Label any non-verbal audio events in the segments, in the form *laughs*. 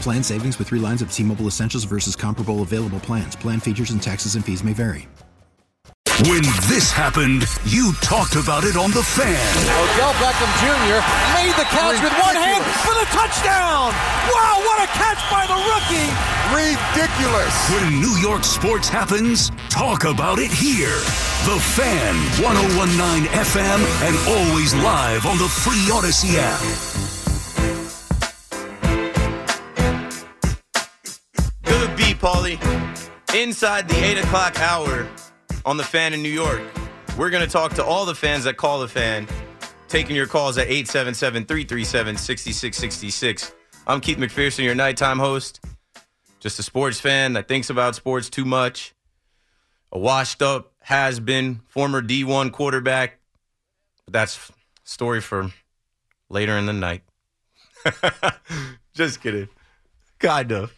Plan savings with three lines of T Mobile Essentials versus comparable available plans. Plan features and taxes and fees may vary. When this happened, you talked about it on The Fan. Odell Beckham Jr. made the catch with one hand for the touchdown. Wow, what a catch by the rookie. Ridiculous. When New York sports happens, talk about it here. The Fan, 1019 FM, and always live on the free Audacy app. Paulie. Inside the 8 o'clock hour on the fan in New York, we're going to talk to all the fans that call the fan, taking your calls at 877 337 6666. I'm Keith McPherson, your nighttime host. Just a sports fan that thinks about sports too much. A washed up, has been, former D1 quarterback. But that's story for later in the night. *laughs* Just kidding. Kind of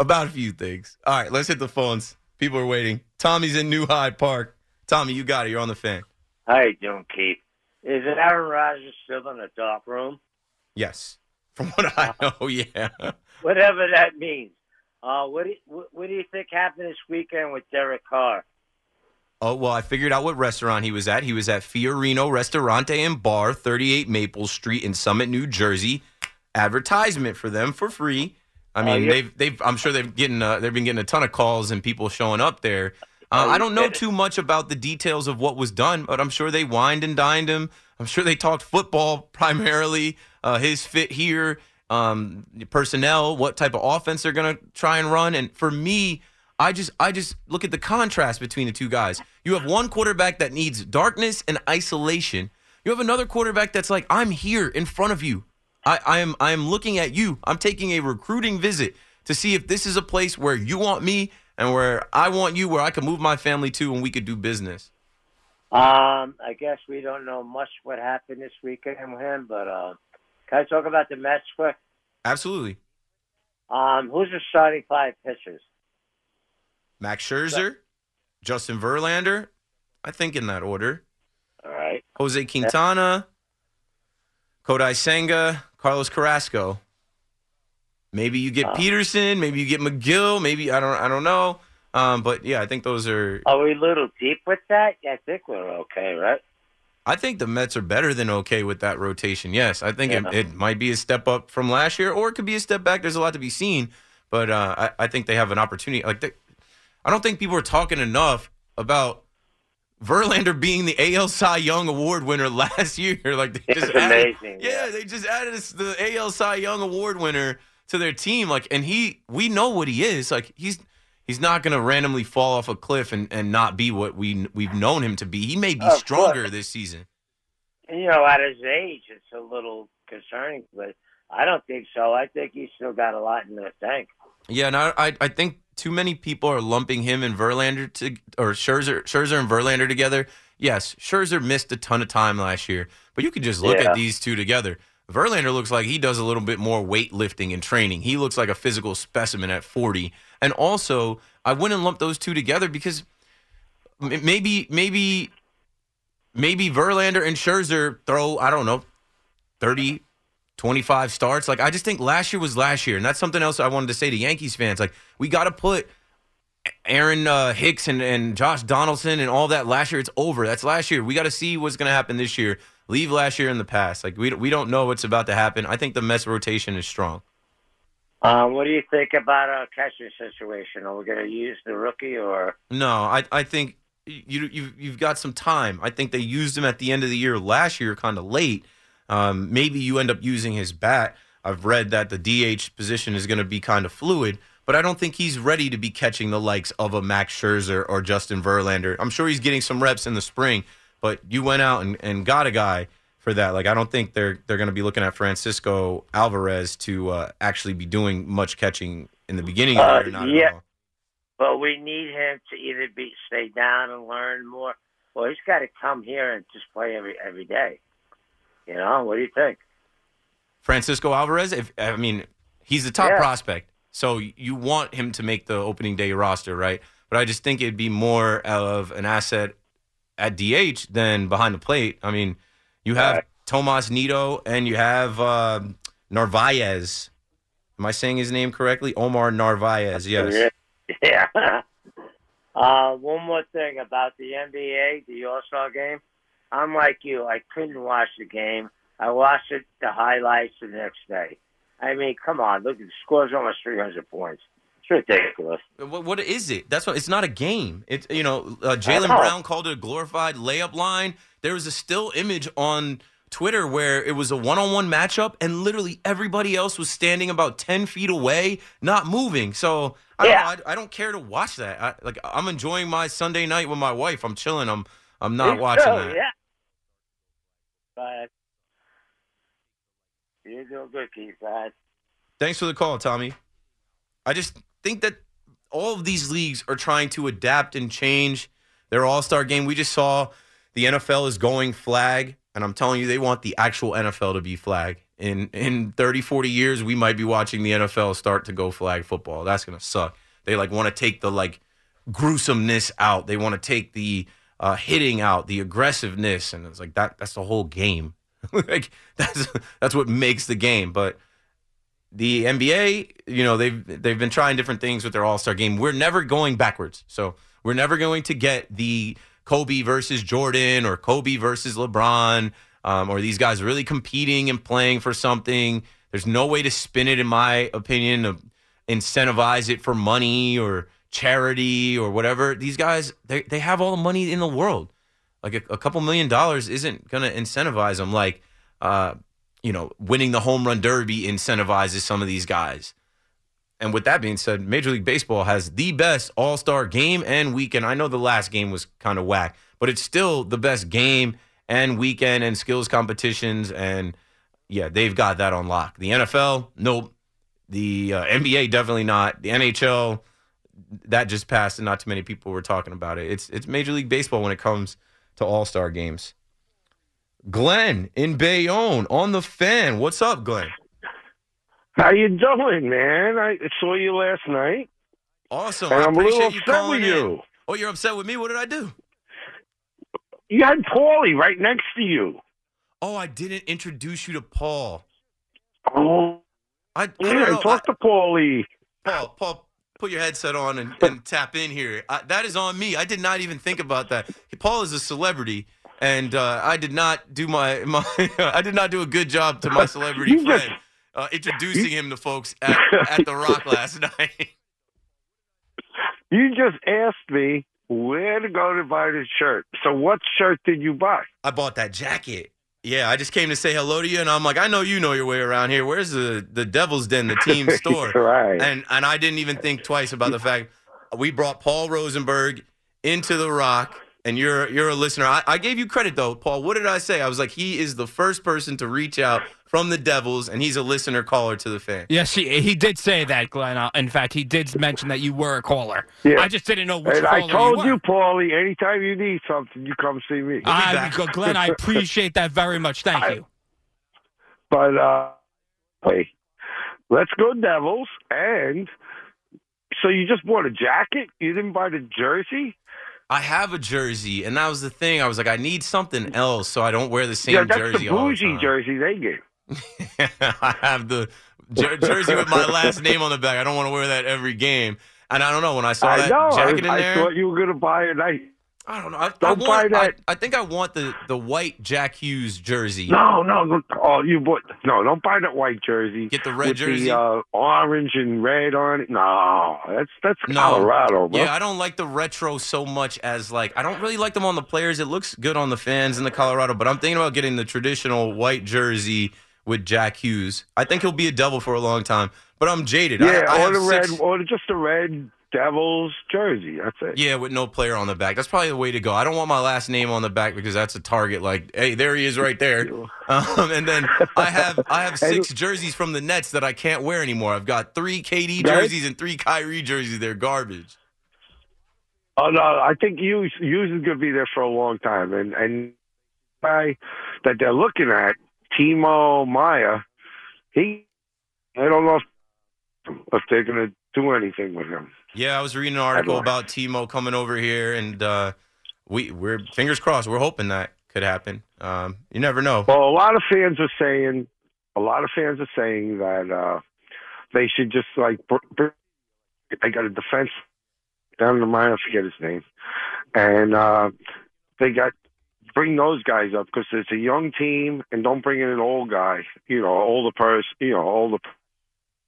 about a few things. All right, let's hit the phones. People are waiting. Tommy's in New Hyde Park. Tommy, you got it. You're on the fan. How you doing, Keith? Is it Aaron Rodgers still in the dark room? Yes. From what I know, *laughs* yeah. Whatever that means. Uh, what, do you, what do you think happened this weekend with Derek Carr? Oh, well, I figured out what restaurant he was at. He was at Fiorino Restaurante and Bar, 38 Maple Street in Summit, New Jersey. Advertisement for them for free. I mean, Oh, yeah. they've they've I'm sure they've getting uh, they've been getting a ton of calls and people showing up there. Uh, I don't know too much about the details of what was done, but I'm sure they wined and dined him. I'm sure they talked football *laughs* primarily, uh, his fit here, um, personnel, what type of offense they're gonna try and run. And for me, I just I just look at the contrast between the two guys. You have one quarterback that needs darkness and isolation. You have another quarterback that's like, I'm here in front of you. I, I am I am looking at you. I'm taking a recruiting visit to see if this is a place where you want me and where I want you, where I can move my family to and we could do business. Um, I guess we don't know much what happened this weekend with him, but uh, can I talk about the Mets quick? Absolutely. Um, who's the starting five pitchers? Max Scherzer, Justin Verlander, I think in that order. All right. Jose Quintana, Kodai Senga, Carlos Carrasco. Maybe you get Uh. Peterson, maybe you get Megill, maybe I don't I don't know. Um, but yeah, I think those are Are we a little deep with that? I think we're okay, right? I think the Mets are better than okay with that rotation. Yes, I think Yeah. it, it might be a step up from last year, or it could be a step back. There's a lot to be seen, but uh, I, I think they have an opportunity. Like, they, I don't think people are talking enough about Verlander being the AL Cy Young Award winner *laughs* last year. *laughs* Like, they It's just added, amazing, yeah, they just added the AL Cy Young Award winner to their team. Like, and he, we know what he is. Like, he's. He's not going to randomly fall off a cliff and, and not be what we we've known him to be. He may be course. stronger this season. You know, at his age, it's a little concerning, but I don't think so. I think he's still got a lot in the tank. Yeah, and I, I I think too many people are lumping him and Verlander to or Scherzer Scherzer and Verlander together. Yes, Scherzer missed a ton of time last year, but you can just look Yeah. at these two together. Verlander looks like he does a little bit more weightlifting and training. He looks like a physical specimen at 40. And also, I wouldn't lump those two together because maybe maybe maybe Verlander and Scherzer throw, I don't know, 30 25 starts. Like I just think last year was last year, and that's something else I wanted to say to Yankees fans. Like we got to put Aaron uh, Hicks and, and Josh Donaldson and all that last year. It's over. That's last year. We got to see what's going to happen this year. Leave last year in the past. Like we we don't know what's about to happen. I think the Mets rotation is strong. Um, what do you think about our catching situation? Are we going to use the rookie or? No, I I think you you you've got some time. I think they used him at the end of the year last year, kind of late. Um, maybe you end up using his bat. I've read that the DH position is going to be kind of fluid, but I don't think he's ready to be catching the likes of a Max Scherzer or Justin Verlander. I'm sure he's getting some reps in the spring, but you went out and, and got a guy for that. Like I don't think they're they're going to be looking at Francisco Alvarez to uh, actually be doing much catching in the beginning of the Uh, year. Not yeah. at all. But we need him to either be stay down and learn more, or he's got to come here and just play every every day. You know, what do you think? Francisco Alvarez, if I mean, he's the top Yeah. prospect, so you want him to make the opening day roster, right? But I just think it'd be more of an asset at DH than behind the plate. I mean, you have Right. Tomas Nido and you have uh, Narvaez. Am I saying his name correctly? Omar Narvaez. Yes. *laughs* Yeah. *laughs* uh, one more thing about the NBA, the All Star game. I'm like you. I couldn't watch the game. I watched it, the highlights the next day. I mean, come on. Look, the score's almost 300 points. It's ridiculous. What, what is it? That's what. It's not a game. It's you know, uh, Jaylen. Brown called it a glorified layup line. There was a still image on Twitter where it was a one-on-one matchup, and literally everybody else was standing about ten feet away, not moving. So I don't, Yeah. know, I, I don't care to watch that. I, like I'm enjoying my Sunday night with my wife. I'm chilling. I'm I'm not Me watching too, that. Yeah. But you're doing good, Keith. Bad. Thanks for the call, Tommy. I just think that all of these leagues are trying to adapt and change their All Star game. We just saw the NFL is going flag, and I'm telling you, they want the actual NFL to be flag. In in 30, 40 years, we might be watching the NFL start to go flag football. That's gonna suck. They like want to take the like gruesomeness out. They want to take the uh, hitting out, the aggressiveness, and it's like that. That's the whole game. *laughs* like that's that's what makes the game. But the NBA, you know, they've they've been trying different things with their All Star game. We're never going backwards, so we're never going to get the Kobe versus Jordan or Kobe versus LeBron, um, or these guys really competing and playing for something. There's no way to spin it, in my opinion, incentivize it for money or charity or whatever. These guys, they they have all the money in the world. Like a, a couple million dollars isn't going to incentivize them. Like, uh, you know, winning the home run derby incentivizes some of these guys. And with that being said, Major League Baseball has the best All Star game and weekend. I know the last game was kind of whack, but it's still the best game and weekend and skills competitions. And yeah, they've got that on lock. The NFL, nope. The uh, NBA, definitely not. The NHL, that just passed, and not too many people were talking about it. It's it's Major League Baseball when it comes to All Star games. Glenn in Bayonne on the fan. What's up, Glenn? How you doing, man? I saw you last night, Awesome. and I I'm a little appreciate you upset with in. you. Oh, you're upset with me? What did I do? You had Paulie right next to you. Oh, I didn't introduce you to Paul. Oh, I, I yeah, talk to Paulie. Paul, Paul, put your headset on and, and tap in here. I, that is on me. I did not even think about that. Paul is a celebrity, and uh, I did not do my, *laughs* my I did not do a good job to my celebrity *laughs* friend uh, introducing him to folks at, at the Rock *laughs* last night. You just asked me where to go to buy the shirt. So, what shirt did you buy? I bought that jacket. Yeah, I just came to say hello to you, and I'm like, I know you know your way around here. Where's the the Devil's Den, the team *laughs* store? right. And and I didn't even think twice about the *laughs* fact we brought Paul Rosenberg into the Rock, and you're you're a listener. I, I gave you credit though, Paul. What did I say? I was like, he is the first person to reach out from the Devils, and he's a listener caller to the fan. Yes, he, he did say that, Glenn. Uh, in fact, he did mention that you were a caller. Yeah. I just didn't know which and caller I told you you. Paulie, anytime you need something, you come see me. I. Glenn, I *laughs* appreciate that very much. Thank I- you. But uh, hey, let's go Devils. And so you just bought a jacket? You didn't buy the jersey? I have a jersey, and that was the thing. I was like, I need something else so I don't wear the same yeah, that's jersey the all the bougie time. jersey they give. *laughs* I have the jer- jersey with my last name on the back. I don't want to wear that every game. And I don't know when I saw I that know. I, jacket in I there. thought you were going to buy a nice I don't know. I, I, Don't buy want, I, that. I think I want the, the white Jack Hughes jersey. No, no, no. Oh, you bought no. Don't buy that white jersey. Get the red with jersey. the uh, orange and red on it. No, that's that's No. Colorado, bro. Yeah, I don't like the retro so much as like I don't really like them on the players. It looks good on the fans in the Colorado, but I'm thinking about getting the traditional white jersey with Jack Hughes. I think he'll be a devil for a long time, but I'm jaded. yeah, I, I or have the red, six- or just the red Devils jersey. That's it. Yeah, with no player on the back. That's probably the way to go. I don't want my last name on the back because that's a target. Like, hey, there he is right there. *laughs* *laughs* Um, and then I have I have six jerseys from the Nets that I can't wear anymore. I've got three KD jerseys and three Kyrie jerseys. They're garbage. Oh no, I think Hughes Hughes is going to be there for a long time, and and guy that they're looking at, Timo Meier, he, I don't know if, they're going to do anything with him. Yeah, I was reading an article about Timo coming over here, and uh, we we're fingers crossed. We're hoping that could happen. Um, you never know. Well, a lot of fans are saying, a lot of fans are saying that uh, they should just like, they got a defense down in the mine. I forget his name, and uh, they got bring those guys up because it's a young team, and don't bring in an old guy, you know, older person, you know, older,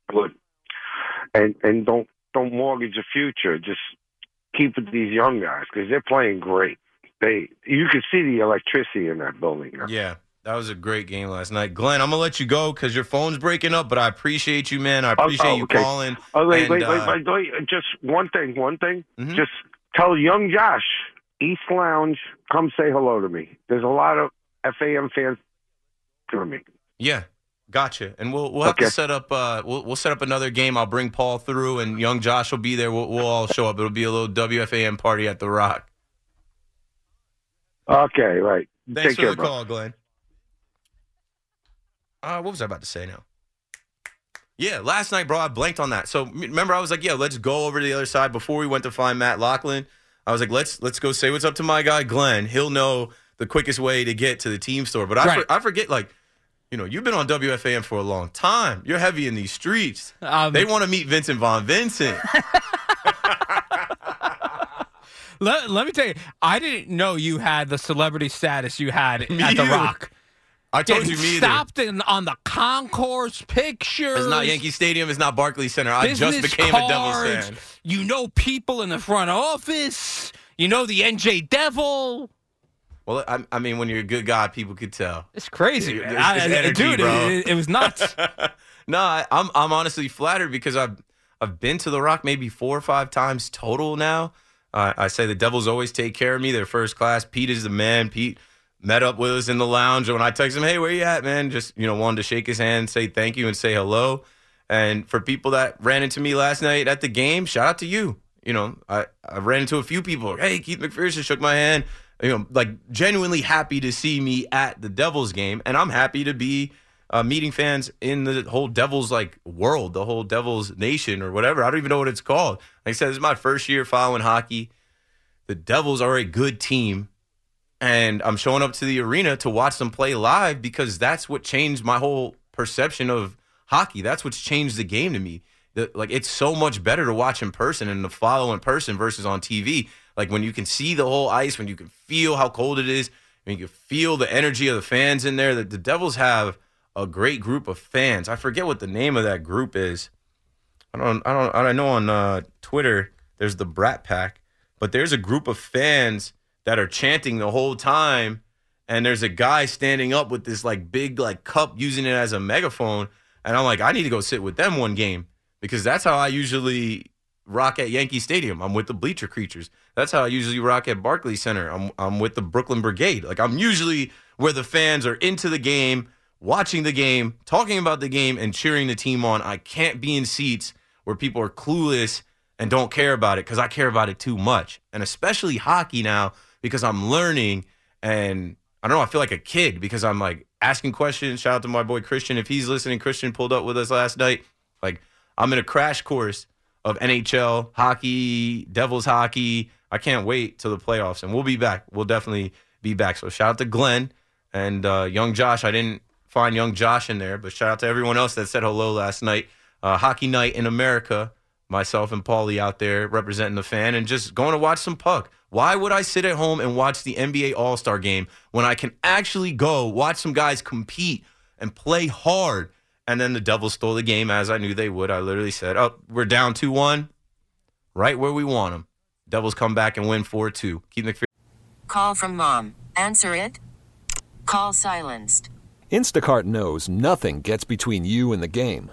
good, and and don't don't mortgage the future. Just keep it these young guys because they're playing great. They you can see the electricity in that building. now. Yeah, that was a great game last night, Glenn. I'm gonna let you go because your phone's breaking up, but I appreciate you, man. I appreciate oh, you okay. calling. Oh wait, And, wait, wait, uh, wait, wait, Just one thing, one thing. Mhm. Just tell young Josh, East Lounge, come say hello to me. There's a lot of FAM fans to me. Yeah, gotcha. And we'll we'll have Okay. to set up. Uh, we'll we'll set up another game. I'll bring Paul through, and young Josh will be there. We'll, we'll all show up. It'll be a little WFAN party at the Rock. Okay, right. Thanks Take for care, the bro. call, Glenn. Uh, what was I about to say now? Yeah, last night, bro, I blanked on that. So remember, I was like, "Yeah, let's go over to the other side." Before we went to find Matt Loughlin, I was like, "Let's let's go say what's up to my guy Glenn. He'll know the quickest way to get to the team store." But I Right. for, I forget, like, you know, you've been on WFAN for a long time. You're heavy in these streets. Um, they want to meet Vincent Von Vincent. *laughs* let, let me tell you, I didn't know you had the celebrity status you had *laughs* Me at the. Rock. I told you, me either. stopped in, on the concourse pictures. It's not Yankee Stadium. It's not Barclays Center. I just became cards. a Devils fan. You know people in the front office. You know the NJ Devil. Well, I, I mean, when you're a good guy, people could tell. It's crazy, it's I- energy, dude. It, it was nuts. *laughs* no, I, I'm I'm honestly flattered because I've I've been to the Rock maybe four or five times total now. Uh, I say the Devils always take care of me. They're first class. Pete is the man. Pete met up with us in the lounge, and when I text him, "Hey, where you at, man?" Just you know, wanted to shake his hand, say thank you, and say hello. And for people that ran into me last night at the game, shout out to you. You know, I, I ran into a few people. Hey, Keith McPherson shook my hand. You know, like genuinely happy to see me at the Devils game, and I'm happy to be uh, meeting fans in the whole Devils like world, the whole Devils nation or whatever. I don't even know what it's called. Like I said, this is my first year following hockey. The Devils are a good team, and I'm showing up to the arena to watch them play live because that's what changed my whole perception of hockey. That's what's changed the game to me. The, like it's so much better to watch in person and to follow in person versus on TV. Like when you can see the whole ice, when you can feel how cold it is, when you can feel the energy of the fans in there. That the Devils have a great group of fans. I forget what the name of that group is. I don't. I don't. I know on uh, Twitter there's the Brat Pack, but there's a group of fans that are chanting the whole time, and there's a guy standing up with this like big like cup using it as a megaphone, and I'm like, I need to go sit with them one game because that's how I usually rock at Yankee Stadium. I'm with the Bleacher Creatures. That's how I usually rock at Barclays Center. I'm I'm with the Brooklyn Brigade. Like I'm usually where the fans are into the game, watching the game, talking about the game, and cheering the team on. I can't be in seats where people are clueless and don't care about it because I care about it too much. And especially hockey now because I'm learning and I don't know, I feel like a kid because I'm like asking questions. Shout out to my boy Christian. If he's listening, Christian pulled up with us last night. Like I'm in a crash course of NHL, hockey, Devils hockey. I can't wait till the playoffs and we'll be back. We'll definitely be back. So shout out to Glenn and uh, young Josh. I didn't find young Josh in there, but shout out to everyone else that said hello last night. Uh, Hockey night in America myself and Paulie out there representing the fan and just going to watch some puck. Why would I sit at home and watch the NBA All Star game when I can actually go watch some guys compete and play hard? And then the Devils stole the game as I knew they would. I literally said, Oh, we're down 2 1, right where we want them. Devils come back and win 4 2. Keith McPherson. Call from mom. Answer it. Call silenced. Instacart knows nothing gets between you and the game.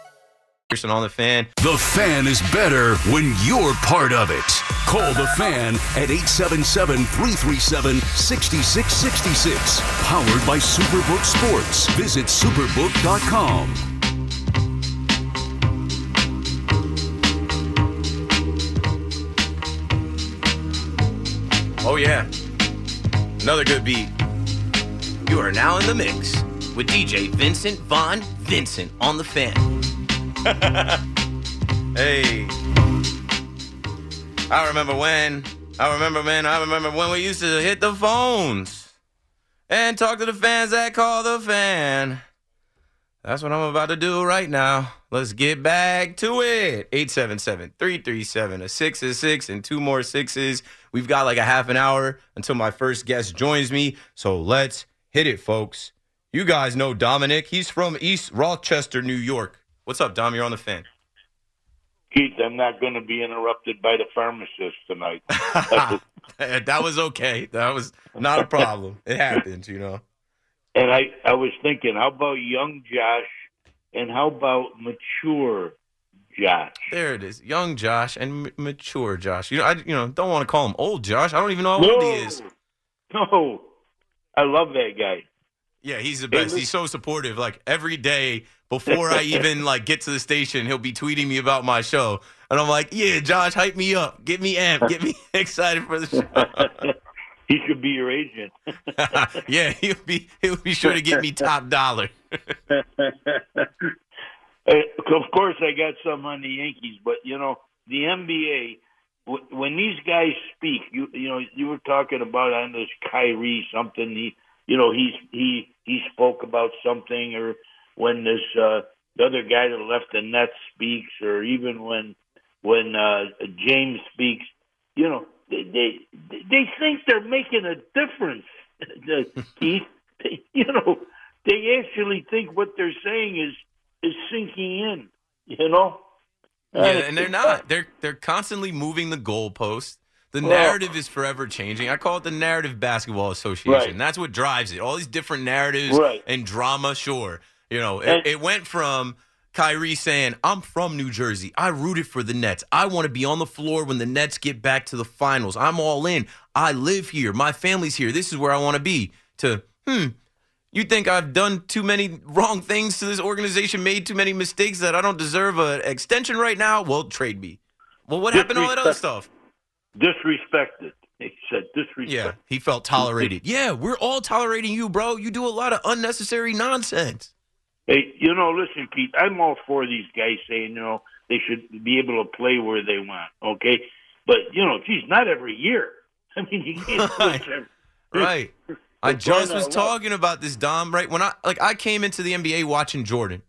On the fan. The fan is better when you're part of it. Call the fan at 877 337 6666. Powered by Superbook Sports. Visit superbook.com. Oh, yeah. Another good beat. You are now in the mix with DJ Vincent Von Vincent on the fan. *laughs* hey. I remember when, I remember man. I remember when we used to hit the phones and talk to the fans that call the fan. That's what I'm about to do right now. Let's get back to it. 877 337 a six is six and two more sixes. We've got like a half an hour until my first guest joins me. So let's hit it, folks. You guys know Dominic. He's from East Rochester, New York. What's up, Dom? You're on the fan. Keith, I'm not going to be interrupted by the pharmacist tonight. *laughs* that was okay. That was not a problem. It happens, you know. And I, I was thinking, how about young Josh and how about mature Josh? There it is, young Josh and m- mature Josh. You know, I you know don't want to call him old Josh. I don't even know how no, old he is. No, I love that guy. Yeah, he's the best. He's so supportive. Like every day before I *laughs* even like get to the station, he'll be tweeting me about my show, and I'm like, "Yeah, Josh, hype me up, get me amped, get me *laughs* *laughs* excited for the show." he should be your agent. yeah, he'll be he'll be sure to get me top dollar. Of course, I got some on the Yankees, but you know the NBA. When these guys speak, you you know you were talking about on this Kyrie something. He you know he's he he spoke about something, or when this uh, the other guy that left the net speaks, or even when when uh, James speaks, you know they they, they think they're making a difference. *laughs* Keith, they, *laughs* you know they actually think what they're saying is is sinking in. You know. Yeah, and they're not. They're they're constantly moving the goalpost. The Well- narrative is forever changing. I call it the narrative basketball association. Right. That's what drives it. All these different narratives Right. and drama. Sure, you know, it, it went from Kyrie saying, "I'm from New Jersey. I rooted for the Nets. I want to be on the floor when the Nets get back to the finals. I'm all in. I live here. My family's here. This is where I want to be." To hmm, You think I've done too many wrong things to this organization, made too many mistakes that I don't deserve an extension right now? Well, trade me. Well, what happened to all that other stuff? Disrespected. He said disrespect. Yeah, he felt tolerated. Yeah, we're all tolerating you, bro. You do a lot of unnecessary nonsense. Hey, you know, listen, Keith, I'm all for these guys saying, you know, they should be able to play where they want, okay? But, you know, geez, not every year. *laughs* I mean, you can't *laughs* it every- Right. I *laughs* just was talking about this, Dom. Right when I like I came into the NBA watching Jordan,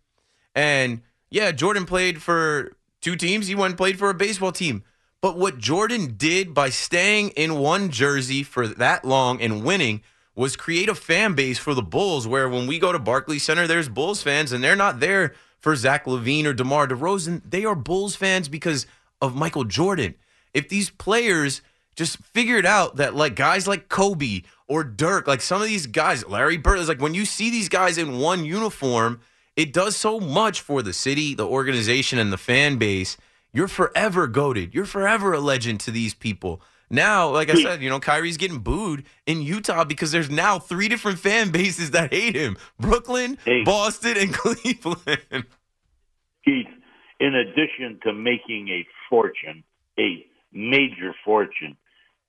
and yeah, Jordan played for two teams. He went and played for a baseball team. But what Jordan did by staying in one jersey for that long and winning was create a fan base for the Bulls. Where when we go to Barclays Center, there's Bulls fans, and they're not there for Zach LaVine or DeMar DeRozan. They are Bulls fans because of Michael Jordan. If these players just figured out that like guys like Kobe or Dirk, like some of these guys, Larry Bird, is like when you see these guys in one uniform, it does so much for the city, the organization, and the fan base. You're forever goaded. You're forever a legend to these people. Now, like I said, you know, Kyrie's getting booed in Utah because there's now three different fan bases that hate him: Brooklyn, Boston, and *laughs* Cleveland. Keith, in addition to making a fortune, a major fortune,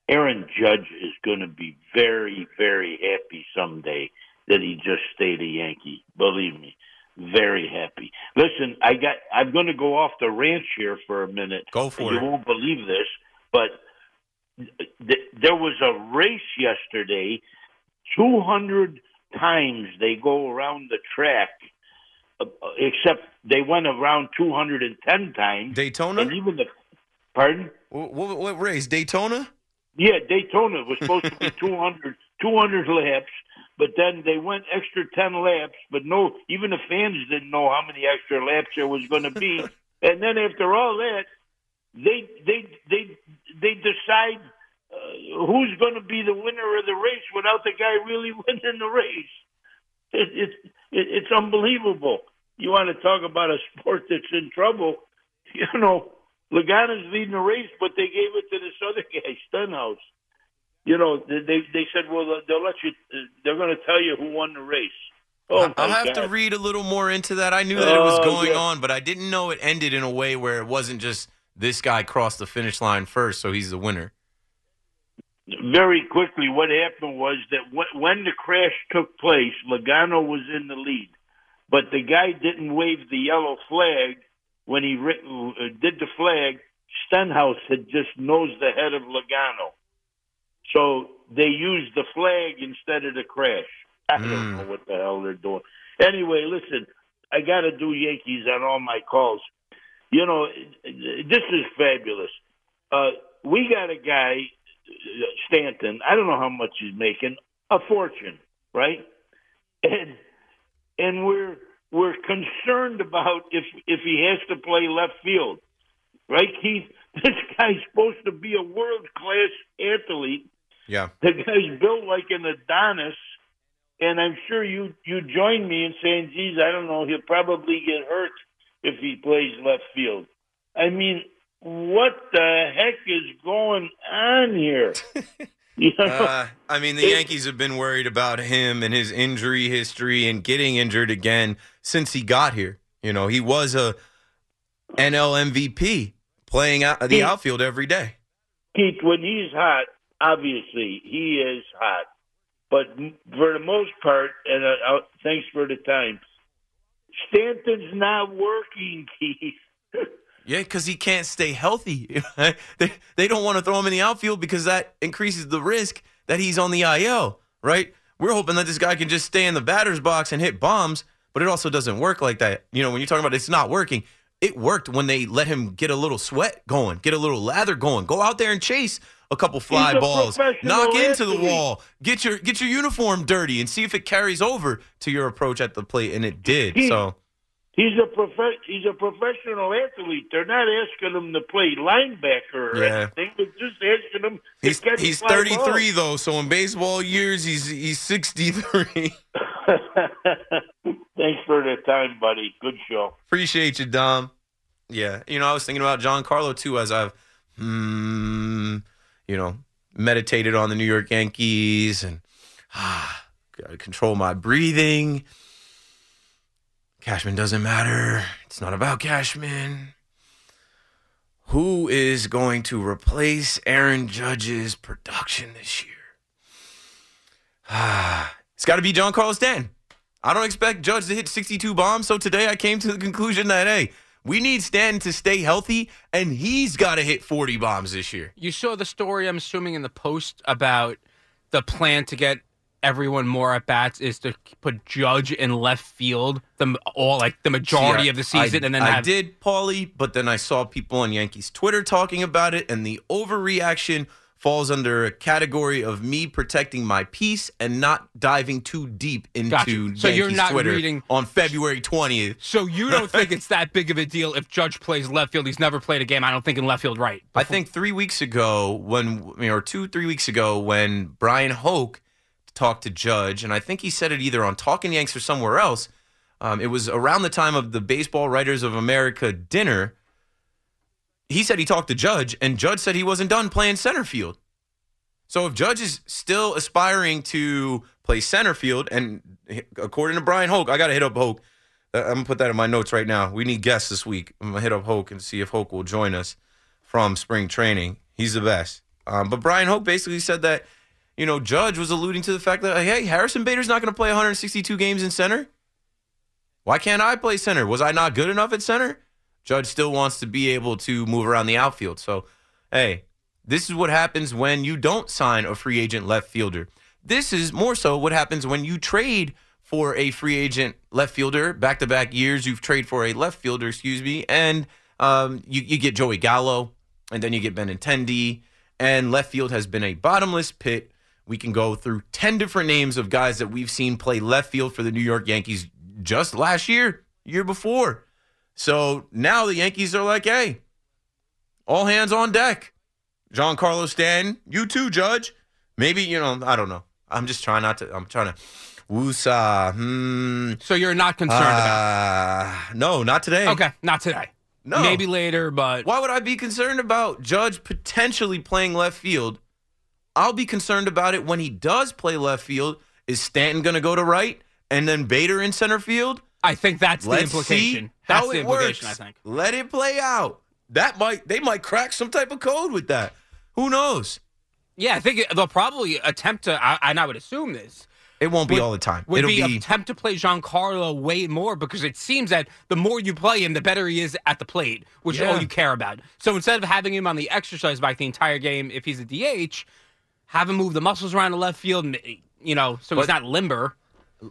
Aaron Judge is going to be very, very happy someday that he just stayed a Yankee. Believe me, very happy. Listen, I got. I'm going to go off the ranch here for a minute. Go for you it. You won't believe this, but there was a race yesterday. Two hundred times they go around the track, uh, except they went around two hundred and ten times. Daytona, and even the pardon. What, what, what race? Daytona? Yeah, Daytona was supposed to be *laughs* 200, 200 laps, but then they went extra 10 laps, but no, even the fans didn't know how many extra laps there was going to be. *laughs* and then after all that, they they they they decide uh, who's going to be the winner of the race without the guy really *laughs* winning the race. It, it, it, it's unbelievable. You want to talk about a sport that's in trouble? *laughs* You know, Logano's leading the race, but they gave it to this other guy, Stenhouse. You know, they they said, well, they'll let you. They're going to tell you who won the race. Oh, I'll have God. to read a little more into that. I knew that it was Oh, going yeah. on, but I didn't know it ended in a way where it wasn't just this guy crossed the finish line first, so he's the winner. very quickly, what happened was that when the crash took place, Logano was in the lead, but the guy didn't wave the yellow flag when he uh, did the flag. Stenhouse had just nosed the head of Logano, so they used the flag instead of the crash. I don't know what the hell they're doing. Anyway, listen, I got to do Yankees on all my calls. You know, this is fabulous. Uh, we got a guy, Stanton. I don't know how much he's making, a fortune, right? And and we're we're concerned about if if he has to play left field, right, Keith? *laughs* This guy's supposed to be a world class athlete. Yeah. The guy's built like an Adonis, and I'm sure you you join me in saying, "Geez, I don't know, he'll probably get hurt if he plays left field." I mean, what the heck is going on here? *laughs* you know? Uh, I mean, the Yankees have been worried about him and his injury history and getting injured again since he got here. You know, he was a NL MVP playing out the He- outfield every day. Keith, when he's hot, obviously he is hot. But for the most part, and uh, uh, thanks for the time, Stanton's not working, Keith. Yeah, because he can't stay healthy. *laughs* they, they don't want to throw him in the outfield because that increases the risk that he's on the IL, right? We're hoping that this guy can just stay in the batter's box and hit bombs, but it also doesn't work like that. You know, when you're talking about it's not working, it worked when they let him get a little sweat going, get a little lather going, go out there and chase a couple fly a balls, knock into the wall, get your get your uniform dirty, and see if it carries over to your approach at the plate, and it did. He- So. He's a prof- He's a professional athlete. They're not asking him to play linebacker or Yeah. anything. They're just asking him. To He's he's 33 though, so in baseball years he's he's 63. *laughs* *laughs* Thanks for the time, buddy. Good show. Appreciate you, Dom. Yeah, you know I was thinking about Giancarlo too as I've hmm, you know meditated on the New York Yankees and ah, Gotta control my breathing. Cashman doesn't matter. It's not about Cashman. Who is going to replace Aaron Judge's production this year? Ah, it's got to be John Carlos Stanton. I don't expect Judge to hit 62 bombs, so today I came to the conclusion that hey, we need Stanton to stay healthy, and he's got to hit 40 bombs this year. You saw the story, I'm assuming, in the post about the plan to get everyone more at bats is to put Judge in left field the all like the majority See, I- of the season, I, and then I have, did, Paulie, but then I saw people on Yankees Twitter talking about it, and the overreaction falls under a category of me protecting my peace and not diving too deep into Gotcha. So Yankees you're not Twitter reading- on February twentieth. So you don't think *laughs* it's that big of a deal if Judge plays left field? He's never played a game. I don't think in left field right. I think three weeks ago, when or two, three weeks ago, when Bryan Hoch talked to Judge, and I think he said it either on Talking Yanks or somewhere else. Um, it was around the time of the Baseball Writers of America dinner. He said he talked to Judge, and Judge said he wasn't done playing center field. So if Judge is still aspiring to play center field, and according to Bryan Hoch, I got to hit up Hoch. Uh, I'm gonna put that in my notes right now. We need guests this week. I'm gonna hit up Hoch and see if Hoch will join us from spring training. He's the best. Um, but Bryan Hoch basically said that, you know, Judge was alluding to the fact that, hey, Harrison Bader's not to play 162 games in center. Why can't I play center? Was I not good enough at center? Judge still wants to be able to move around the outfield. So, hey, this is what happens when you don't sign a free agent left fielder. This is more so what happens when you trade for a free agent left fielder. Back to back years, you've traded for a left fielder, excuse me, and um, you, you get Joey Gallo, and then you get Benintendi, and left field has been a bottomless pit. We can go through 10 different names of guys that we've seen play left field for the New York Yankees just last year, year before. So now the Yankees are like, hey, all hands on deck. John Carlos Stanton, you too, Judge. Maybe, you know, I don't know. I'm just trying not to, I'm trying to, woosah. Hmm. So you're not concerned about Uh, no, not today. Okay, not today. No. Maybe later, but Why would I be concerned about Judge potentially playing left field? I'll be concerned about it when he does play left field. Is Stanton going to go to right and then Bader in center field? I think that's the Let's implication. That's how the it implication, works. I think. Let it play out. That might they might crack some type of code with that. Who knows? Yeah, I think they'll probably attempt to, I, and I would assume this. It won't be would- all the time. Would It'll be, be attempt to play Giancarlo way more because it seems that the more you play him, the better he is at the plate, which is all you care about. So instead of having him on the exercise bike the entire game, if he's a DH, have him move the muscles around the left field, you know, so he's not limber.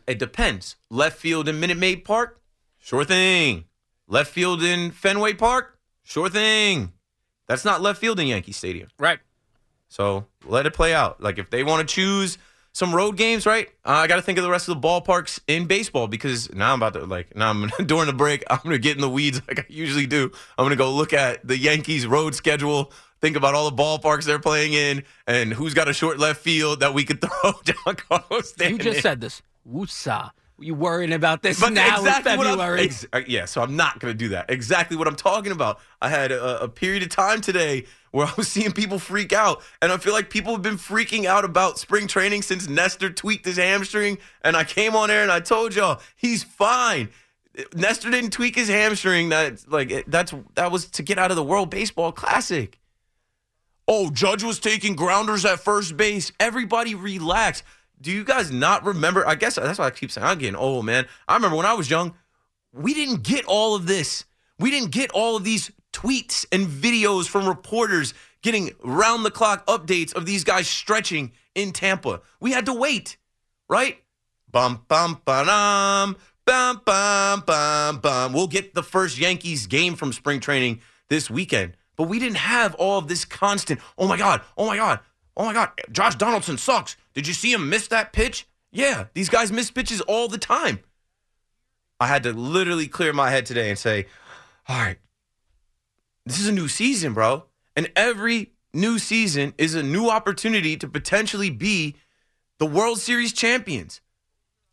it depends. Left field in Minute Maid Park, sure thing. Left field in Fenway Park, sure thing. That's not left field in Yankee Stadium. Right. So let it play out. Like if they want to choose some road games, right? Uh, I got to think of the rest of the ballparks in baseball because now I'm about to like now I'm *laughs* during the break. I'm gonna get in the weeds like I usually do. I'm gonna go look at the Yankees road schedule. Think about all the ballparks they're playing in and who's got a short left field that we could *laughs* throw John Carlos. You just in. said this. Woosah. You worrying about this But now exactly in what I'm- February? ex- uh, yeah, so I'm not going to do that. Exactly what I'm talking about. I had a, a period of time today where *laughs* I was seeing people freak out, and I feel like people have been freaking out about spring training since Nestor tweaked his hamstring. And I came on air and I told y'all he's fine. Nestor didn't tweak his hamstring. That like that's that was to get out of the World Baseball Classic. Oh, Judge was taking grounders at first base. Everybody relax. Do you guys not remember? I guess that's why I keep saying I'm getting old, man. I remember when I was young, we didn't get all of this. We didn't get all of these tweets and videos from reporters getting round the clock updates of these guys stretching in Tampa. We had to wait, right? Bum bum ba-dum, bum bum bum bum. We'll get the first Yankees game from spring training this weekend. But we didn't have all of this constant, oh my God, oh my God, oh my God, Josh Donaldson sucks. Did you see him miss that pitch? Yeah, these guys miss pitches all the time. I had to literally clear my head today and say, all right, this is a new season, bro. And every new season is a new opportunity to potentially be the World Series champions.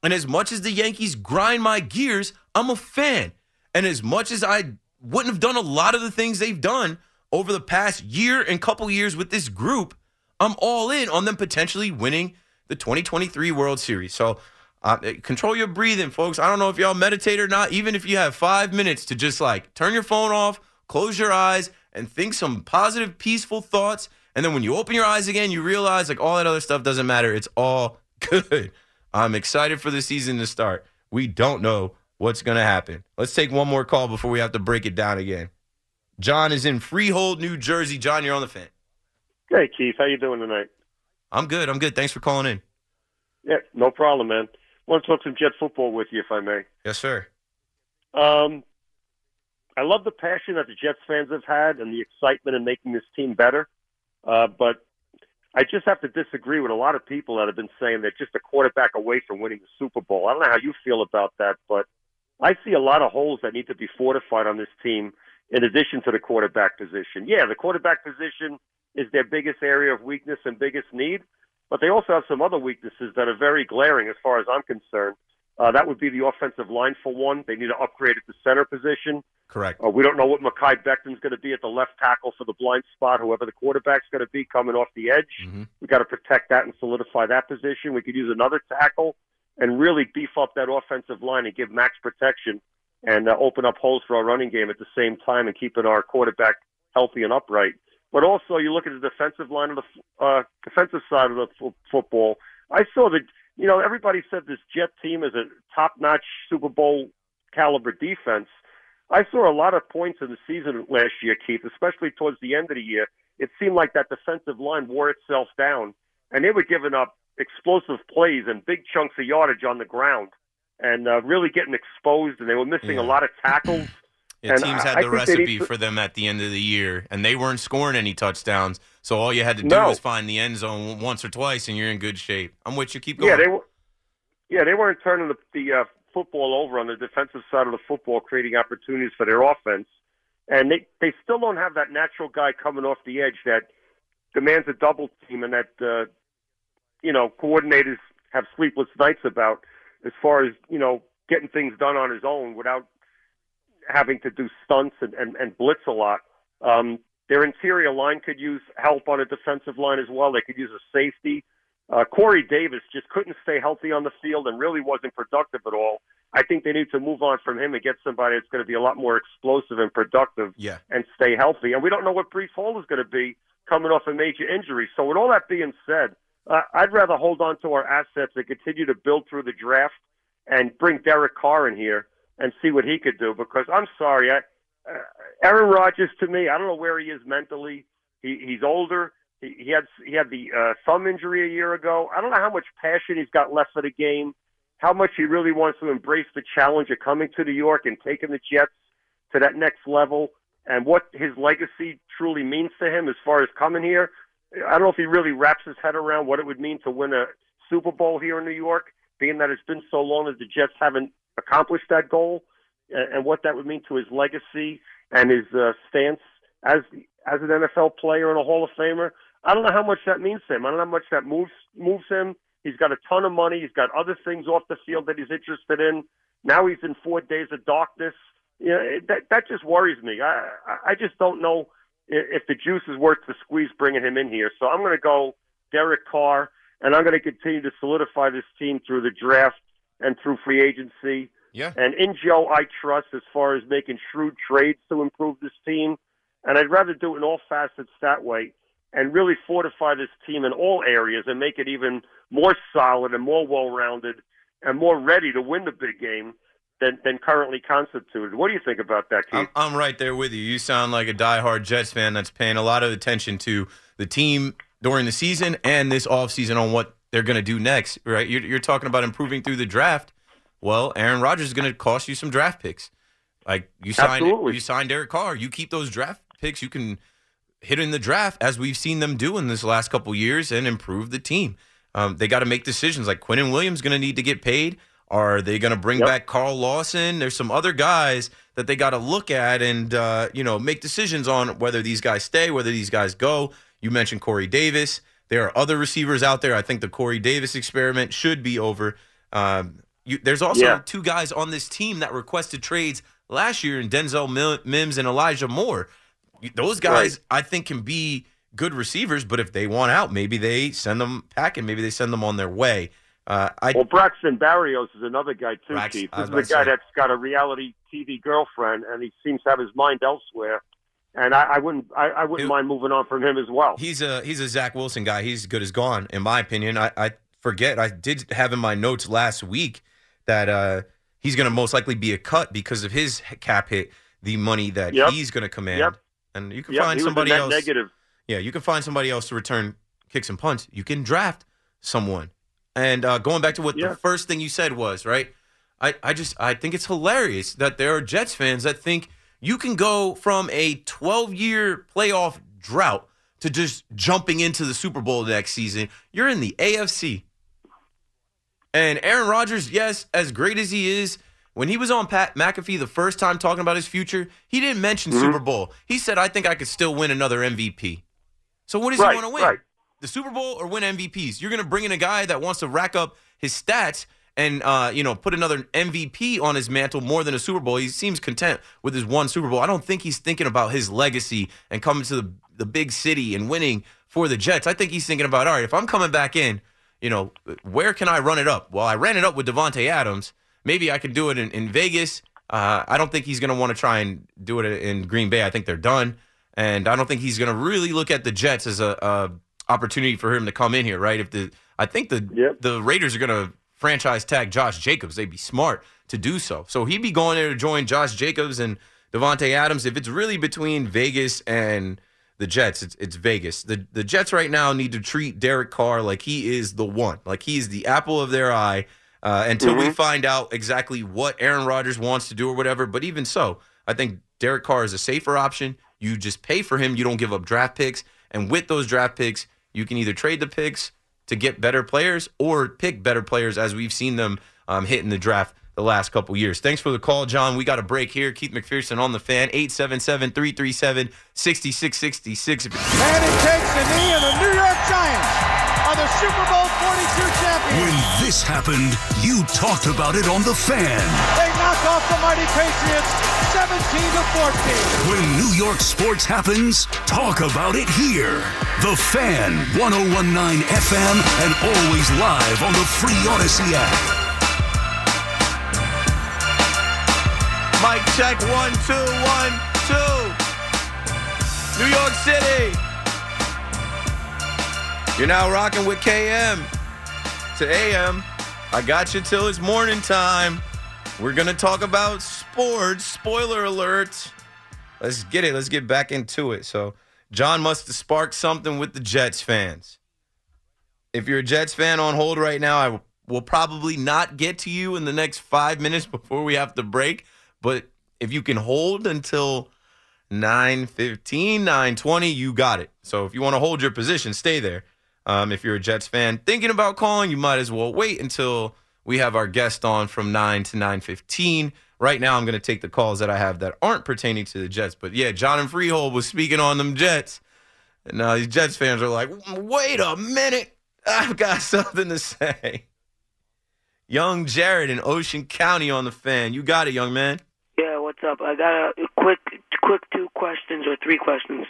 And as much as the Yankees grind my gears, I'm a fan. And as much as I wouldn't have done a lot of the things they've done over the past year and couple years with this group, I'm all in on them potentially winning the 2023 World Series. So uh, control your breathing, folks. I don't know if y'all meditate or not. Even if you have five minutes to just like turn your phone off, close your eyes, and think some positive, peaceful thoughts. And then when you open your eyes again, you realize like all that other stuff doesn't matter. It's all *laughs* good. I'm excited for the season to start. We don't know what's going to happen. Let's take one more call before we have to break it down again. John is in Freehold, New Jersey. John, you're on the fan. Hey, Keith. How you doing tonight? I'm good. I'm good. Thanks for calling in. Yeah, no problem, man. want to talk some Jet football with you, if I may. Yes, sir. Um, I love the passion that the Jets fans have had and the excitement in making this team better. Uh, but I just have to disagree with a lot of people that have been saying they're just a quarterback away from winning the Super Bowl. I don't know how you feel about that, but I see a lot of holes that need to be fortified on this team in addition to the quarterback position. Yeah, the quarterback position is their biggest area of weakness and biggest need, but they also have some other weaknesses that are very glaring as far as I'm concerned. Uh, that would be the offensive line for one. They need to upgrade at the center position. Correct. Uh, we don't know what Mekhi Becton's going to be at the left tackle for the blind spot, whoever the quarterback's going to be coming off the edge. Mm-hmm. we got to protect that and solidify that position. We could use another tackle and really beef up that offensive line and give max protection and uh, open up holes for our running game at the same time and keeping our quarterback healthy and upright. But also, you look at the defensive line of the uh, defensive side of the f- football. I saw that you know everybody said this Jet team is a top-notch Super Bowl caliber defense. I saw a lot of points in the season last year, Keith, especially towards the end of the year. It seemed like that defensive line wore itself down, and they were giving up explosive plays and big chunks of yardage on the ground, and uh, really getting exposed. And they were missing a lot of tackles. *laughs* Yeah, And teams had I the recipe for them at the end of the year, and they weren't scoring any touchdowns. So all you had to do No. was find the end zone once or twice, and you're in good shape. I'm with you. Keep going. Yeah, they were. Yeah, they weren't turning the, the uh, football over on the defensive side of the football, creating opportunities for their offense. And they they still don't have that natural guy coming off the edge that demands a double team and that uh, you know coordinators have sleepless nights about as far as you know getting things done on his own without having to do stunts and, and, and blitz a lot. Um, their interior line could use help on a defensive line as well. They could use a safety. Uh, Corey Davis just couldn't stay healthy on the field and really wasn't productive at all. I think they need to move on from him and get somebody that's going to be a lot more explosive and productive Yeah. and stay healthy. And we don't know what Breece Hall is going to be coming off a major injury. So with all that being said, uh, I'd rather hold on to our assets and continue to build through the draft and bring Derek Carr in here and see what he could do. Because I'm sorry, I, uh, Aaron Rodgers to me, I don't know where he is mentally. He, he's older. He, he had he had the uh, thumb injury a year ago. I don't know how much passion he's got left for the game, how much he really wants to embrace the challenge of coming to New York and taking the Jets to that next level, and what his legacy truly means to him as far as coming here. I don't know if he really wraps his head around what it would mean to win a Super Bowl here in New York, being that it's been so long that the Jets haven't accomplished that goal, and, what that would mean to his legacy and his uh, stance as as an NFL player and a Hall of Famer. I don't know how much that means to him. I don't know how much that moves moves him. He's got a ton of money. He's got other things off the field that he's interested in. Now he's in four days of darkness. You know, that that just worries me. I- I just don't know if the juice is worth the squeeze bringing him in here. So I'm going to go Derek Carr, and I'm going to continue to solidify this team through the draft and through free agency. Yeah. And in Joe, I trust as far as making shrewd trades to improve this team. And I'd rather do it in all facets that way and really fortify this team in all areas and make it even more solid and more well rounded and more ready to win the big game than, than currently constituted. What do you think about that, Keith? I'm, I'm right there with you. You sound like a diehard Jets fan that's paying a lot of attention to the team during the season and this offseason on what they're going to do next, right? You're, you're talking about improving through the draft. Well, Aaron Rodgers is going to cost you some draft picks. Like you signed, Absolutely. you signed Derek Carr. You keep those draft picks. You can hit in the draft as we've seen them do in this last couple years and improve the team. Um, they got to make decisions. Like Quinnen Williams going to need to get paid. Are they going to bring Yep. back Carl Lawson? There's some other guys that they got to look at and uh, you know make decisions on whether these guys stay, whether these guys go. You mentioned Corey Davis. There are other receivers out there. I think the Corey Davis experiment should be over. Um, you, there's also Yeah. two guys on this team that requested trades last year in Denzel Mims and Elijah Moore. Those guys, I think, can be good receivers, but if they want out, maybe they send them packing. Maybe they send them on their way. Uh, I well, Braxton Berrios is another guy too, Brax- Keith. This is about guy that's got a reality TV girlfriend, and he seems to have his mind elsewhere. And I, I wouldn't, I, I wouldn't mind moving on from him as well. He's a he's a Zach Wilson guy. He's good as gone, in my opinion. I, I forget. I did have in my notes last week that uh, he's going to most likely be a cut because of his cap hit, the money that Yep. he's going to command. Yep. And you can Yep, find somebody else. negative. Yeah, you can find somebody else to return kicks and punts. You can draft someone. And uh, going back to what the first thing you said was right. I, I just I think it's hilarious that there are Jets fans that think you can go from a 12 year playoff drought to just jumping into the Super Bowl next season. You're in the AFC. And Aaron Rodgers, yes, as great as he is, when he was on Pat McAfee the first time talking about his future, he didn't mention Mm-hmm. Super Bowl. He said, I think I could still win another MVP. So what does Right, he want to win? right. The Super Bowl or win MVPs? You're going to bring in a guy that wants to rack up his stats and uh, you know put another MVP on his mantle more than a Super Bowl. He seems content with his one Super Bowl. I don't think he's thinking about his legacy and coming to the the big city and winning for the Jets. I think he's thinking about all right, if I'm coming back in, you know, where can I run it up? Well, I ran it up with Davante Adams. Maybe I could do it in, in Vegas. Uh, I don't think he's going to want to try and do it in Green Bay. I think they're done, and I don't think he's going to really look at the Jets as a, a opportunity for him to come in here. Right? If the I think the the Raiders are going to franchise tag Josh Jacobs. They'd be smart to do so. So he'd be going there to join Josh Jacobs and Davante Adams. If it's really between Vegas and the Jets, it's, it's Vegas. The the Jets right now need to treat Derek Carr like he is the one, like he's the apple of their eye. Uh, until we Mhm. find out exactly what Aaron Rodgers wants to do or whatever. But even so, I think Derek Carr is a safer option. You just pay for him. You don't give up draft picks. And with those draft picks, you can either trade the picks to get better players or pick better players as we've seen them um, hit in the draft the last couple years. Thanks for the call, John. We got a break here. Keith McPherson on the fan, 877 337 6666. Manning takes the knee, and the New York Giants the Super Bowl 42 champions. When this happened, you talked about it on The Fan. They knock off the mighty Patriots 17 to 14. When New York sports happens, talk about it here. The Fan, 1019 FM, and always live on the free Audacy app. Mike check one, two, one, two. New York City. You're now rocking with KM to AM. I got you till it's morning time. We're gonna talk about sports. Spoiler alert. Let's get it. Let's get back into it. So, John must have sparked something with the Jets fans. If you're a Jets fan on hold right now, I will probably not get to you in the next five minutes before we have to break. But if you can hold until 9.15, 9.20, you got it. So if you want to hold your position, stay there. Um, if you're a Jets fan thinking about calling, you might as well wait until we have our guest on from 9 to 9.15. Right now, I'm going to take the calls that I have that aren't pertaining to the Jets. But yeah, John and Freehold was speaking on them Jets. And now these Jets fans are like, wait a minute. I've got *laughs* something to say. Young Jared in Ocean County on the fan. You got it, young man. Yeah, what's up? I got a quick, quick two questions or three questions.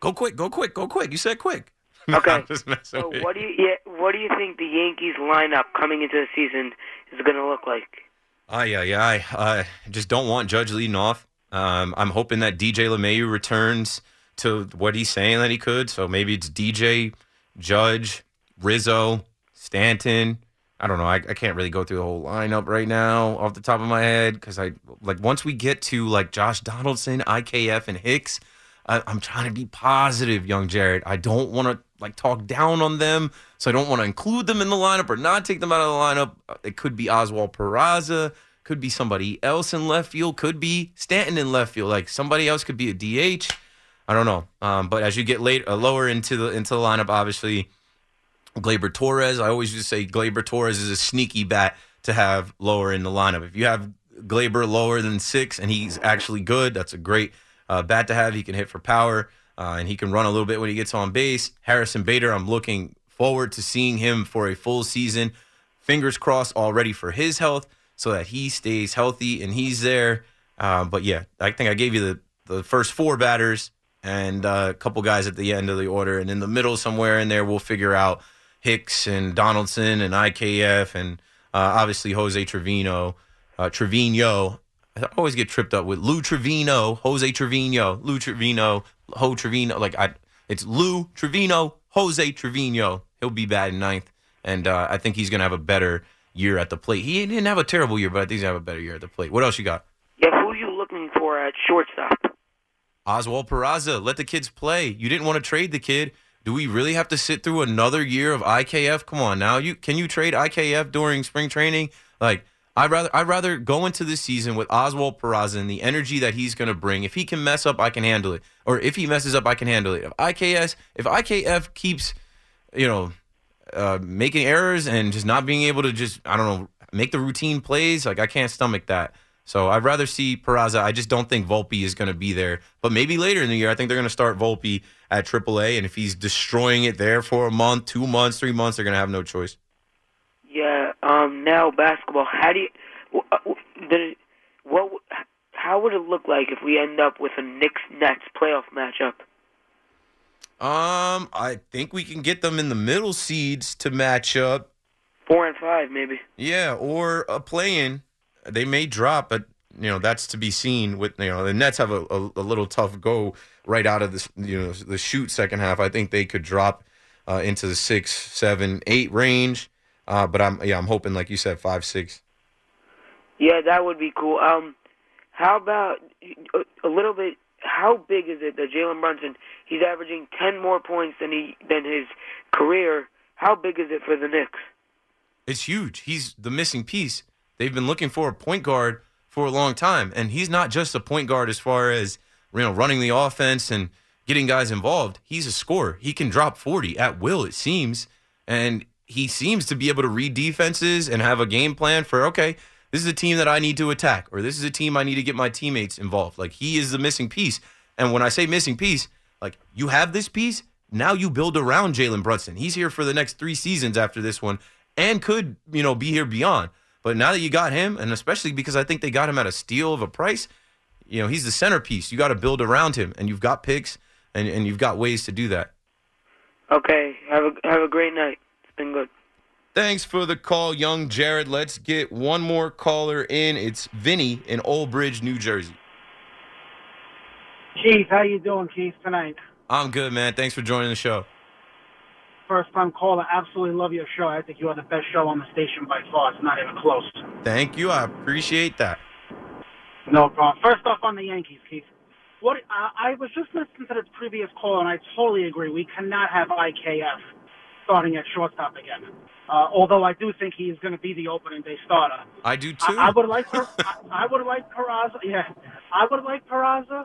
Go quick, go quick, go quick. You said quick. *laughs* Okay. So what do you, yeah, what do you think the Yankees lineup coming into the season is going to look like? Oh yeah, yeah. I uh, just don't want Judge leading off. Um, I'm hoping that DJ LeMahieu returns to what he's saying that he could. So maybe it's DJ, Judge, Rizzo, Stanton. I don't know. I, I can't really go through the whole lineup right now off the top of my head because I like once we get to like Josh Donaldson, IKF, and Hicks, I, I'm trying to be positive, young Jared. I don't want to like talk down on them, so I don't want to include them in the lineup or not take them out of the lineup. Uh, It could be Oswald Peraza, could be somebody else in left field, could be Stanton in left field. Like somebody else could be a DH. I don't know. Um, but as you get late, uh, lower into the into the lineup, obviously Gleyber Torres. I always just say Gleyber Torres is a sneaky bat to have lower in the lineup. If you have Gleyber lower than six and he's actually good, that's a great uh, bat to have. He can hit for power uh, and he can run a little bit when he gets on base. Harrison Bader, I'm looking forward to seeing him for a full season. Fingers crossed already for his health so that he stays healthy and he's there. Uh, but yeah, I think I gave you the, the first four batters and uh, a couple guys at the end of the order, and in the middle somewhere in there, we'll figure out Hicks and Donaldson and IKF and uh, obviously Jose Trevino, uh, Trevino. I always get tripped up with Lou Trivino, Jose Trevino, Lou Trivino, Ho Trevino. Like I, it's Lou Trivino, Jose Trevino. He'll be bad in ninth, and uh, I think he's gonna have a better year at the plate. He didn't have a terrible year, but I think he's gonna have a better year at the plate. What else you got? Yeah, who are you looking for at shortstop? Oswald Peraza, let the kids play. You didn't want to trade the kid. Do we really have to sit through another year of IKF? Come on now. You can you trade IKF during spring training? Like I'd rather I'd rather go into this season with Oswald Peraza and the energy that he's going to bring. If he can mess up, I can handle it. Or if he messes up, I can handle it. If IKS, if IKF keeps, you know, uh, making errors and just not being able to just I don't know make the routine plays, like I can't stomach that. So I'd rather see Peraza. I just don't think Volpe is going to be there. But maybe later in the year, I think they're going to start Volpe at AAA. And if he's destroying it there for a month, two months, three months, they're going to have no choice. Yeah. Um. Now basketball. How do you? uh, The what? How would it look like if we end up with a Knicks Nets playoff matchup? Um, I think we can get them in the middle seeds to match up. Four and five, maybe. Yeah, or a play-in. They may drop, but you know that's to be seen. With you know the Nets have a, a, a little tough go right out of the you know the shoot second half. I think they could drop uh, into the six, seven, eight range. Uh, but I'm yeah I'm hoping like you said five, six. Yeah, that would be cool. Um, how about a, a little bit? How big is it that Jalen Brunson? He's averaging ten more points than he than his career. How big is it for the Knicks? It's huge. He's the missing piece. They've been looking for a point guard for a long time, and he's not just a point guard as far as you know running the offense and getting guys involved. He's a scorer. He can drop forty at will. It seems, and he seems to be able to read defenses and have a game plan for okay. This is a team that I need to attack, or this is a team I need to get my teammates involved. Like he is the missing piece. And when I say missing piece, like you have this piece, now you build around Jalen Brunson. He's here for the next three seasons after this one, and could you know be here beyond. But now that you got him, and especially because I think they got him at a steal of a price, you know he's the centerpiece. You got to build around him, and you've got picks, and and you've got ways to do that. Okay, have a have a great night. It's been good. Thanks for the call, young Jared. Let's get one more caller in. It's Vinny in Old Bridge, New Jersey. Keith, how you doing, Keith, tonight? I'm good, man. Thanks for joining the show. First time caller. Absolutely love your show. I think you are the best show on the station by far. It's not even close. Thank you. I appreciate that. No problem. First off, on the Yankees, Keith. What uh, I was just listening to the previous call, and I totally agree. We cannot have IKF starting at shortstop again. Uh, although I do think he is going to be the opening day starter. I do too. I, I would like I, I would like Peraza. Yeah, I would like Peraza,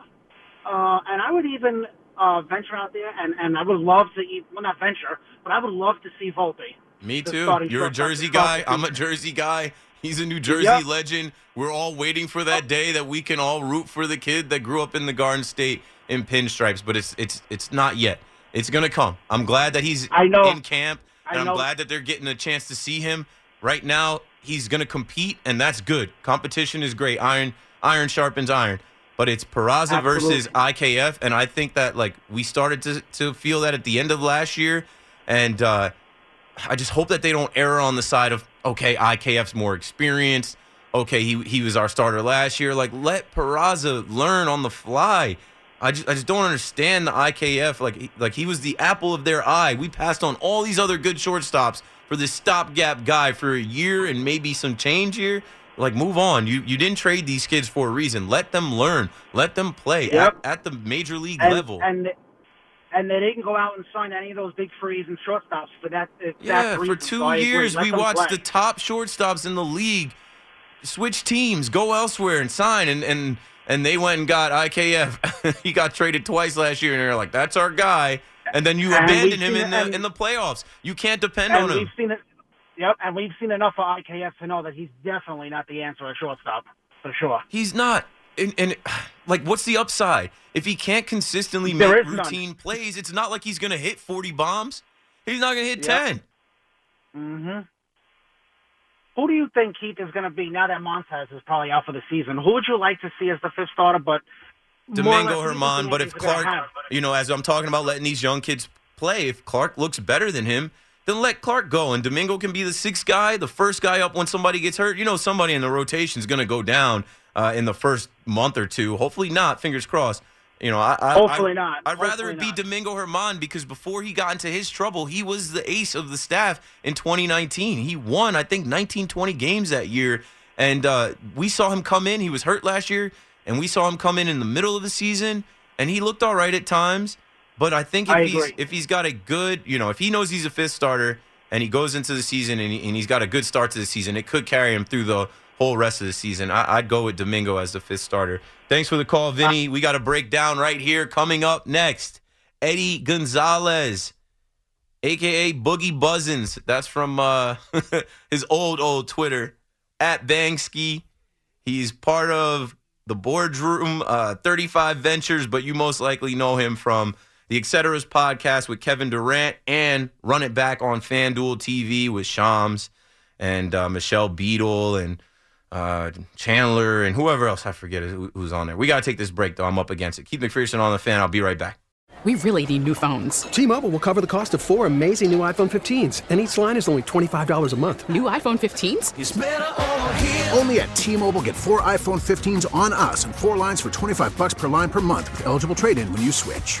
uh, and I would even uh, venture out there, and, and I would love to. Eat, well, not venture, but I would love to see Volpe. Me too. You're a Jersey guy. I'm a. Jersey guy. He's a New Jersey Yep. legend. We're all waiting for that day that we can all root for the kid that grew up in the Garden State in pinstripes, but it's it's it's not yet. It's gonna come. I'm glad that he's I know. in camp, and I'm glad that they're getting a chance to see him. Right now, he's gonna compete, and that's good. Competition is great. Iron iron sharpens iron. But it's Peraza versus IKF, and I think that like we started to to feel that at the end of last year, and uh, I just hope that they don't err on the side of okay, IKF's more experienced. Okay, he he was our starter last year. Like let Peraza learn on the fly. I just I just don't understand the IKF. Like he- like he was the apple of their eye. We passed on all these other good shortstops for this stopgap guy for a year and maybe some change here. Like move on. You you didn't trade these kids for a reason. Let them learn. Let them play Yep. at, at the major league and, level. And and they didn't go out and sign any of those big frees and shortstops for that. Yeah, for two So years we watched play. the top shortstops in the league switch teams, go elsewhere and sign, and and and they went and got IKF. *laughs* he got traded twice last year, and they're like, "That's our guy." And then you And abandon him in the in the playoffs. You can't depend and on we've him. seen it. Yep, and we've seen enough of IKF to know that he's definitely not the answer at shortstop for sure. He's not. And, and *sighs* like, what's the upside if he can't consistently There make is none. routine plays? It's not like he's going to hit forty bombs. He's not going to hit Yep. ten. Mm-hmm. Who do you think Keith is going to be now that Montas is probably out for the season? Who would you like to see as the fifth starter? But Domingo Germán, but if Yankees are gonna Clark, you know, as I'm talking about letting these young kids play, if Clark looks better than him, then let Clark go. And Domingo can be the sixth guy, the first guy up when somebody gets hurt. You know, somebody in the rotation is going to go down uh, in the first month or two. Hopefully not. Fingers crossed. You know, I, I Hopefully I, not. I'd rather it be not. Domingo Germán because before he got into his trouble, he was the ace of the staff in 2019. He won, I think, 19, 20 games that year. And uh, we saw him come in. He was hurt last year, and we saw him come in in the middle of the season, and he looked all right at times. But I think if I he's if he's got a good, you know, if he knows he's a fifth starter and he goes into the season and, he, and he's got a good start to the season, it could carry him through the whole rest of the season. I, I'd go with Domingo as the fifth starter. Thanks for the call, Vinny. we got a breakdown right here coming up next. Eddie Gonzalez, aka Boogie Buzzins. That's from uh, *laughs* his old old Twitter at Bangsky. He's part of the boardroom, uh, 35 Ventures, but you most likely know him from the Etceteras podcast with Kevin Durant and Run It Back on FanDuel TV with Shams and uh, Michelle Beadle and uh, Chandler and whoever else I forget who's on there. We got to take this break, though. I'm up against it. Keith McPherson on the fan. I'll be right back. We really need new phones. T-Mobile will cover the cost of four amazing new iPhone 15s, and each line is only $25 a month. New iPhone 15s? Only at T-Mobile get four iPhone 15s on us and four lines for 25 bucks per line per month with eligible trade-in when you switch.